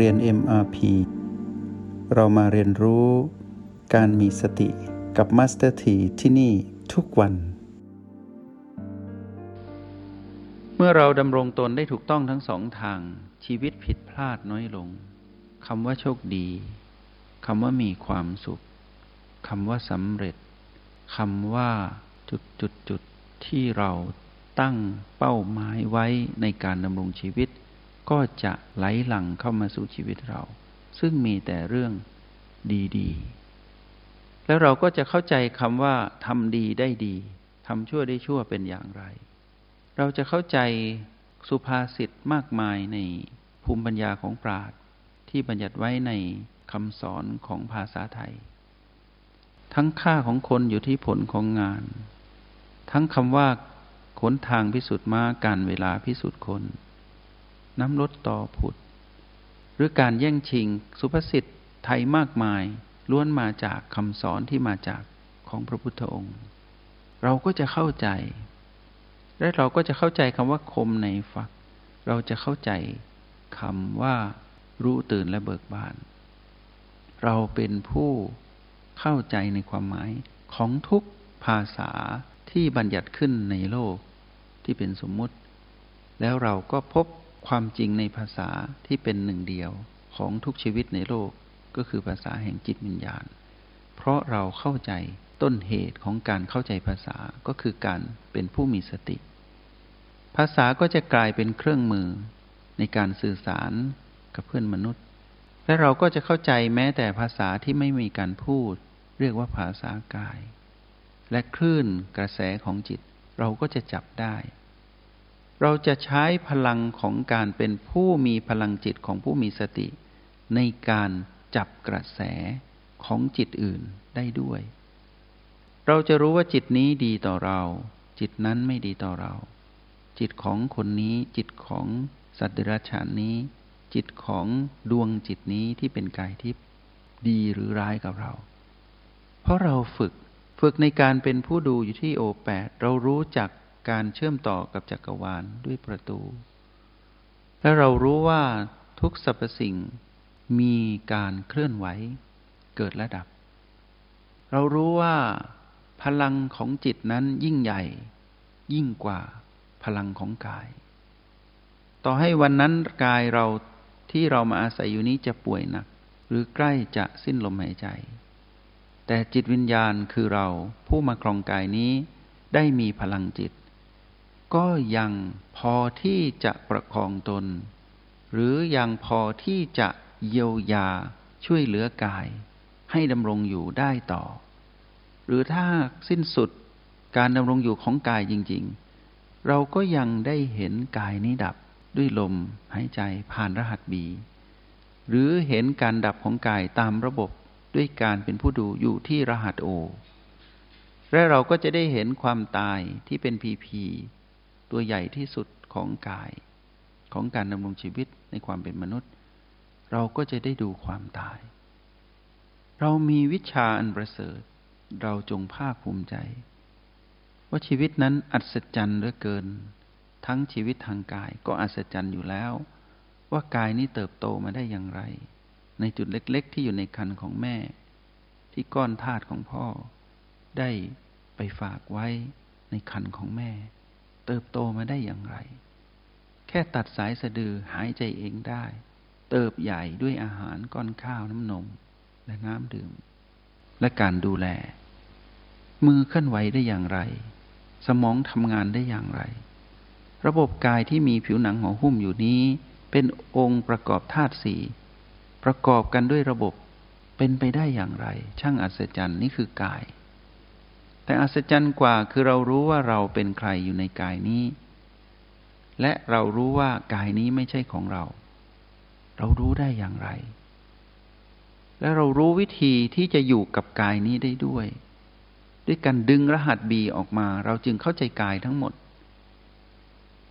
เรียน MRP เรามาเรียนรู้การมีสติกับ Master T ที่ที่นี่ทุกวัน เมื่อเราดำรงตนได้ถูกต้องทั้งสองทาง ชีวิตผิดพลาดน้อยลงคำว่าโชคดีคำว่ามีความสุขคำว่าสำเร็จคำว่าจุดจุดจุดที่เราตั้งเป้าหมายไว้ในการดำรงชีวิต ก็จะไหลหลั่งเข้ามาสู่ชีวิตเรา ซึ่งมีแต่เรื่องดีๆ แล้วเราก็จะเข้าใจคำว่าทำดีได้ดีทำชั่วได้ชั่วเป็นอย่างไร เราจะเข้าใจสุภาษิตมากมายในภูมิปัญญาของปราชญ์ที่บัญญัติไว้ในคำสอนของภาษาไทย ทั้งค่าของคนอยู่ที่ผลของงาน ทั้งคำว่าขนทางพิสุทธิ์มาการเวลาพิสุทธิ์คน น้ำลดต่อผุด หรือการแย่งชิงสุภาษิตไทยมากมายล้วนมาจากคำสอนที่มาจากของพระพุทธองค์ เราก็จะเข้าใจ และเราก็จะเข้าใจคำว่าคมในฝัก เราจะเข้าใจคำว่ารู้ตื่นและเบิกบาน เราเป็นผู้เข้าใจในความหมายของทุกภาษาที่บัญญัติขึ้นในโลกที่เป็นสมมุติ แล้วเราก็พบ ความจริงในภาษาที่เป็นหนึ่งเดียวของทุกชีวิตในโลกก็คือภาษาแห่งจิตวิญญาณ เพราะเราเข้าใจต้นเหตุของการเข้าใจภาษาก็คือการเป็นผู้มีสติ ภาษาก็จะกลายเป็นเครื่องมือในการสื่อสารกับเพื่อนมนุษย์ และเราก็จะเข้าใจแม้แต่ภาษาที่ไม่มีการพูด เรียกว่าภาษากาย และคลื่นกระแสของจิตเราก็จะจับได้ เราจะใช้พลังของการเป็นผู้มีพลังจิตของผู้มีสติ ในการจับกระแสของจิตอื่นได้ด้วย เราจะรู้ว่าจิตนี้ดีต่อเรา จิตนั้นไม่ดีต่อเรา จิตของคนนี้จิตของสัตว์เดรัจฉานนี้ จิตของดวงจิตนี้ที่เป็นกายทิพย์ดีหรือร้ายกับเรา เพราะเราฝึกฝึกในการเป็นผู้ดูอยู่ที่โอแปดเรารู้จัก การเชื่อมต่อกับจักรวาลด้วยประตู และเรารู้ว่าทุกสรรพสิ่งมีการเคลื่อนไหวเกิดและดับ เรารู้ว่าพลังของจิตนั้นยิ่งใหญ่ ยิ่งกว่าพลังของกาย ต่อให้วันนั้นกายเราที่เรามาอาศัยอยู่นี้จะป่วยหนัก หรือใกล้จะสิ้นลมหายใจ แต่จิตวิญญาณคือเราผู้มาครองกายนี้ได้มีพลังจิต ก็ยังพอที่จะประคองตน หรือยังพอที่จะเยียวยาช่วยเหลือกาย ให้ดำรงอยู่ได้ต่อ หรือถ้าสิ้นสุดการดำรงอยู่ของกายจริง ๆ เราก็ยังได้เห็นกายนี้ดับด้วยลมหายใจผ่านรหัสบีหรือเห็นการดับของกายตามระบบด้วยการเป็นผู้ดูอยู่ที่รหัสโอและเราก็จะได้เห็นความตายที่เป็นพีพี ตัวใหญ่ที่สุดของกาย ของการดำรงชีวิตในความเป็นมนุษย์ เราก็จะได้ดูความตาย เรามีวิชาอันประเสริฐ เราจงภาคภูมิใจ ว่าชีวิตนั้นอัศจรรย์เหลือเกิน ทั้งชีวิตทางกายก็อัศจรรย์อยู่แล้ว ว่ากายนี้เติบโตมาได้อย่างไร ในจุดเล็ก ๆ ที่อยู่ในคันของแม่ ที่ก้อนธาตุของพ่อ ได้ไปฝากไว้ในคันของแม่ เติบโตมาได้อย่างไร แค่ตัดสายสะดือหายใจเองได้ เติบใหญ่ด้วยอาหารก้อนข้าวน้ำนม และน้ำดื่ม และการดูแล มือเคลื่อนไหวได้อย่างไร สมองทำงานได้อย่างไร ระบบกายที่มีผิวหนังห่อหุ้มอยู่นี้ เป็นองค์ประกอบธาตุสี่ประกอบกันด้วยระบบเป็นไปได้อย่างไร ช่างอัศจรรย์นี่คือกาย แต่อัศจรรย์กว่าคือเรารู้ว่าเราเป็นใครอยู่ในกายนี้ และเรารู้ว่ากายนี้ไม่ใช่ของเรา เรารู้ได้อย่างไร และเรารู้วิธีที่จะอยู่กับกายนี้ได้ด้วย ด้วยการดึงรหัสบีออกมา เราจึงเข้าใจกายทั้งหมด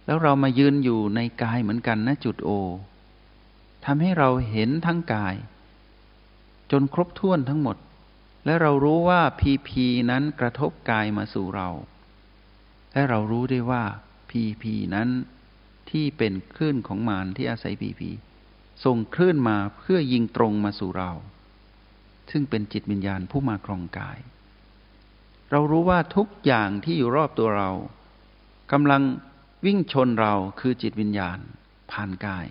แล้วเรามายืนอยู่ในกายเหมือนกันนะจุดโอทำให้เราเห็นทั้งกาย จนครบถ้วนทั้งหมด และเรารู้ว่าพีพีนั้นกระทบกายมาสู่เรา และเรารู้ได้ว่าพีพีนั้นที่เป็นคลื่นของมารที่อาศัยพีพีส่งคลื่นมาเพื่อยิงตรงมาสู่เรา ซึ่งเป็นจิตวิญญาณผู้มาครองกาย เรารู้ว่าทุกอย่างที่อยู่รอบตัวเรากำลังวิ่งชนเราคือจิตวิญญาณผ่านกาย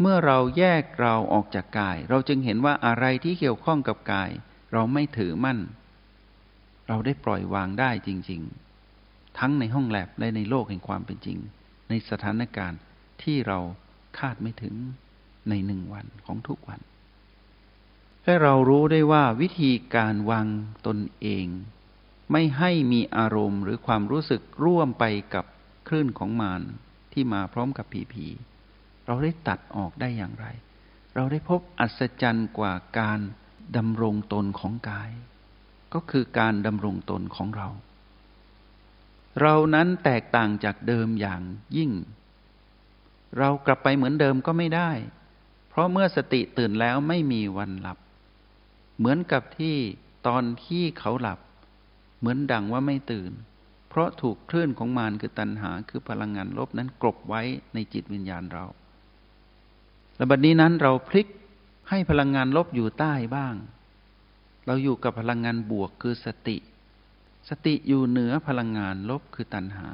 เมื่อเราแยกเราออกจากกาย เราจึงเห็นว่าอะไรที่เกี่ยวข้องกับกาย เราไม่ถือมั่น เราได้ปล่อยวางได้จริง ๆ ทั้งในห้องแลบและในโลกแห่งความเป็นจริง ในสถานการณ์ที่เราคาดไม่ถึงในหนึ่งวันของทุกวัน และเรารู้ได้ว่าวิธีการวางตนเอง ไม่ให้มีอารมณ์หรือความรู้สึกร่วมไปกับคลื่นของมารที่มาพร้อมกับผีผี เราได้ตัดออกได้อย่างไร เราได้พบอัศจรรย์กว่าการดำรงตนของกาย ก็คือการดำรงตนของเรา เรานั้นแตกต่างจากเดิมอย่างยิ่ง เรากลับไปเหมือนเดิมก็ไม่ได้ เพราะเมื่อสติตื่นแล้วไม่มีวันหลับ เหมือนกับที่ตอนที่เขาหลับ เหมือนดังว่าไม่ตื่น เพราะถูกคลื่นของมารคือตัณหาคือพลังงานลบนั้นกลบไว้ในจิตวิญญาณเรา และบัดนี้นั้นเราพลิกให้พลังงานลบอยู่ใต้บ้าง เราอยู่กับพลังงานบวกคือสติ สติอยู่เหนือพลังงานลบคือตัณหา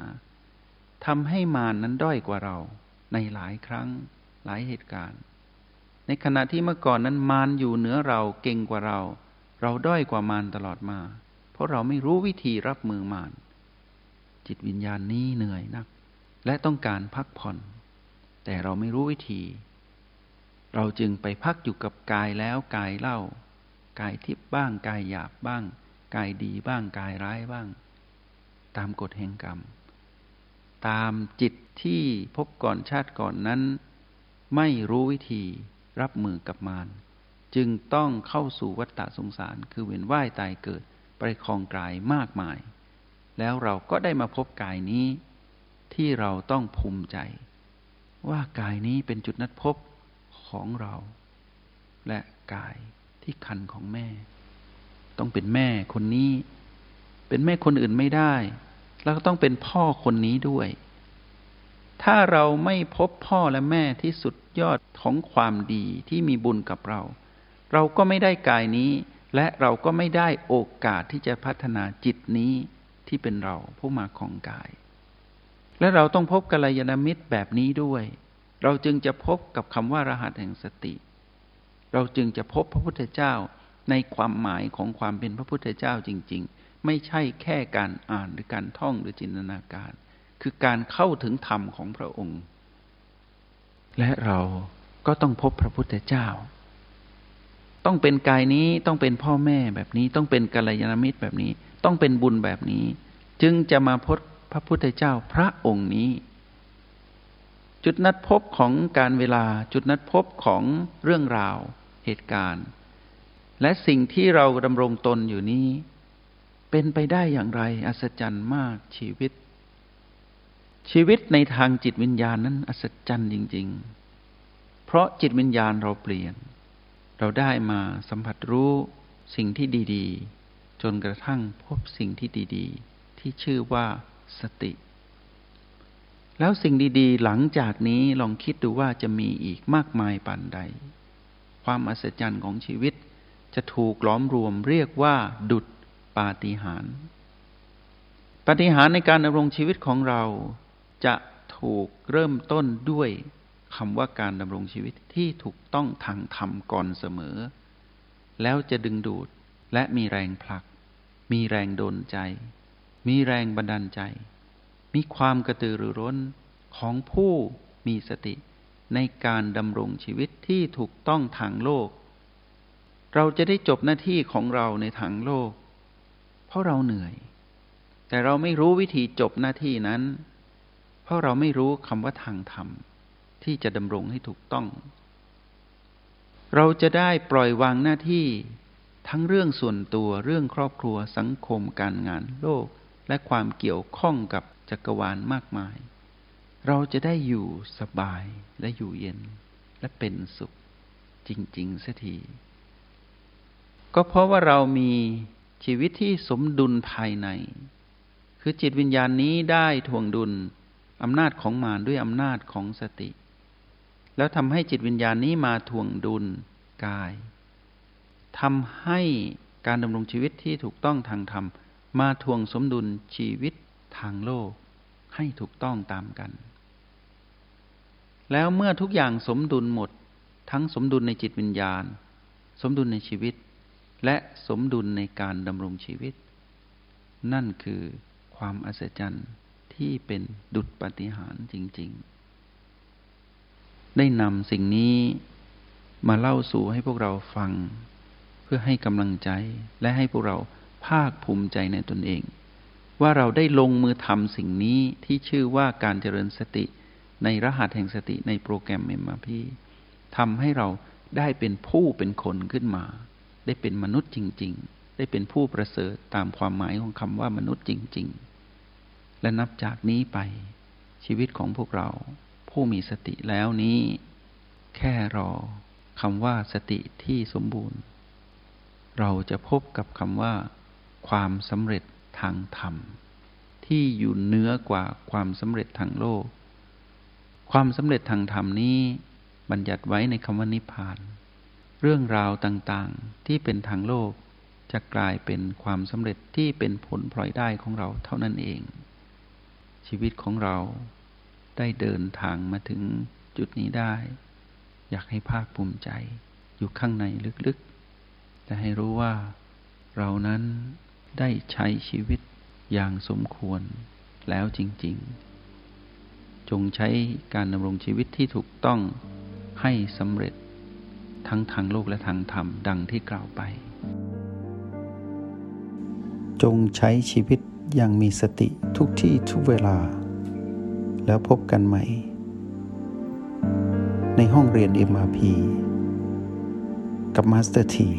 ทำให้มานนั้นด้อยกว่าเราในหลายครั้งหลายเหตุการณ์ ในขณะที่เมื่อก่อนนั้นมารอยู่เหนือเราเก่งกว่าเรา เราด้อยกว่ามารตลอดมา เพราะเราไม่รู้วิธีรับมือมารจิตวิญญาณนี้เหนื่อยนัก และต้องการพักผ่อน แต่เราไม่รู้วิธี เราจึงไปพักอยู่กับกายแล้วกายเล่า กายทิพย์บ้างกายหยาบบ้าง กายดีบ้างกายร้ายบ้าง ตามกฎแห่งกรรม ตามจิตที่พบก่อนชาติก่อนนั้น ไม่รู้วิธีรับมือกับมารจึงต้องเข้าสู่วัฏฏะสงสาร คือเวียนว่ายตายเกิดไปคลองกายมากมาย แล้วเราก็ได้มาพบกายนี้ ที่เราต้องภูมิใจ ว่ากายนี้เป็นจุดนัดพบ ของเรา และกายที่คันของแม่ ต้องเป็นแม่คนนี้ เป็นแม่คนอื่นไม่ได้ แล้วก็ต้องเป็นพ่อคนนี้ด้วย ถ้าเราไม่พบพ่อและแม่ที่สุดยอดของความดีที่มีบุญกับเรา เราก็ไม่ได้กายนี้ และเราก็ไม่ได้โอกาสที่จะพัฒนาจิตนี้ที่เป็นเราผู้มาของกาย และเราต้องพบกัลยาณมิตรแบบนี้ด้วย เราจึงจะพบกับคำว่ารหัสแห่งสติ เราจึงจะพบพระพุทธเจ้าในความหมายของความเป็นพระพุทธเจ้าจริง ๆ ไม่ใช่แค่การอ่านหรือการท่องหรือจินตนาการ คือการเข้าถึงธรรมของพระองค์ และเราก็ต้องพบพระพุทธเจ้า ต้องเป็นกายนี้ต้องเป็นพ่อแม่แบบนี้ต้องเป็นกัลยาณมิตรแบบนี้ ต้องเป็นบุญแบบนี้ จึงจะมาพบพระพุทธเจ้าพระองค์นี้ จุดนัดพบของการเวลาจุดนัดพบของเรื่องราวเหตุการณ์ และสิ่งที่เราดำรงตนอยู่นี้ เป็นไปได้อย่างไร อัศจรรย์มากชีวิต ชีวิตในทางจิตวิญญาณนั้น อัศจรรย์จริง ๆ เพราะจิตวิญญาณเราเปลี่ยน เราได้มาสัมผัสรู้สิ่งที่ดี ๆ จนกระทั่งพบสิ่งที่ดี ๆ ที่ชื่อว่าสติ แล้วสิ่งดีๆ หลังจากนี้ลองคิดดูว่าจะมีอีกมากมายปานใด ความอัศจรรย์ของชีวิต จะถูกล้อมรวมเรียกว่า ดุจปาฏิหาริย์ปาฏิหาริย์ในการดำรงชีวิตของเราจะถูกเริ่มต้นด้วยคำว่าการดำรงชีวิตที่ถูกต้องทางธรรมก่อนเสมอ แล้วจะดึงดูดและมีแรงผลัก มีแรงโดนใจ มีแรงบันดาลใจ มีความกระตือรือร้นของผู้มีสติในการดำรงชีวิตที่ถูกต้องทางโลก เราจะได้จบหน้าที่ของเราในทางโลก เพราะเราเหนื่อย แต่เราไม่รู้วิธีจบหน้าที่นั้น เพราะเราไม่รู้คำว่าทางธรรม ที่จะดำรงให้ถูกต้อง เราจะได้ปล่อยวางหน้าที่ทั้งเรื่องส่วนตัวเรื่องครอบครัวสังคมการงานโลก และความเกี่ยวข้องกับ จักรวาลมากมาย เราจะได้อยู่สบายและอยู่เย็นและเป็นสุขจริงๆสักทีก็เพราะว่าเรามีชีวิตที่สมดุลภายใน คือจิตวิญญาณนี้ได้ทวงดุลอำนาจของมารด้วยอำนาจของสติ แล้วทำให้จิตวิญญาณนี้มาทวงดุลกายทำให้การดำรงชีวิตที่ถูกต้องทางธรรม มาทวงสมดุลชีวิต ทางโลกให้ถูกต้องตามกัน แล้วเมื่อทุกอย่างสมดุลหมด ทั้งสมดุลในจิตวิญญาณ สมดุลในชีวิต และสมดุลในการดำรงชีวิต นั่นคือความอัศจรรย์ที่เป็นดุจปฏิหารจริง ๆ ได้นำสิ่งนี้มาเล่าสู่ให้พวกเราฟัง เพื่อให้กำลังใจและให้พวกเราภาคภูมิใจในตนเอง ว่าเราได้ลงมือทำสิ่งนี้ที่ชื่อว่าการเจริญสติในรหัสแห่งสติในโปรแกรมเมมมาพี่ทำให้เราได้เป็นผู้เป็นคนขึ้นมา ได้เป็นมนุษย์จริง ๆ ได้เป็นผู้ประเสริฐตามความหมายของคำว่ามนุษย์จริง ๆ และนับจากนี้ไปชีวิตของพวกเรา ผู้มีสติแล้วนี้ แค่รอคำว่าสติที่สมบูรณ์ เราจะพบกับคำว่า ความสำเร็จ ทางธรรม ที่อยู่เหนือกว่าความสำเร็จทางโลก ความสำเร็จทางธรรมนี้บัญญัติไว้ในคำว่านิพพาน เรื่องราวต่างๆที่เป็นทางโลกจะกลายเป็นความสำเร็จที่เป็นผลพลอยได้ของเราเท่านั้นเอง ชีวิตของเราได้เดินทางมาถึงจุดนี้ได้ อยากให้ภาคภูมิใจอยู่ข้างในลึกๆแต่ให้รู้ว่าเรานั้น ได้ใช้ชีวิตอย่างสมควรแล้วจริง ๆ จงใช้การดำรงชีวิตที่ถูกต้องให้สำเร็จทั้งทางโลกและทางธรรมดังที่กล่าวไป จงใช้ชีวิตอย่างมีสติทุกที่ทุกเวลา แล้วพบกันใหม่ ในห้องเรียน MRP กับ Master T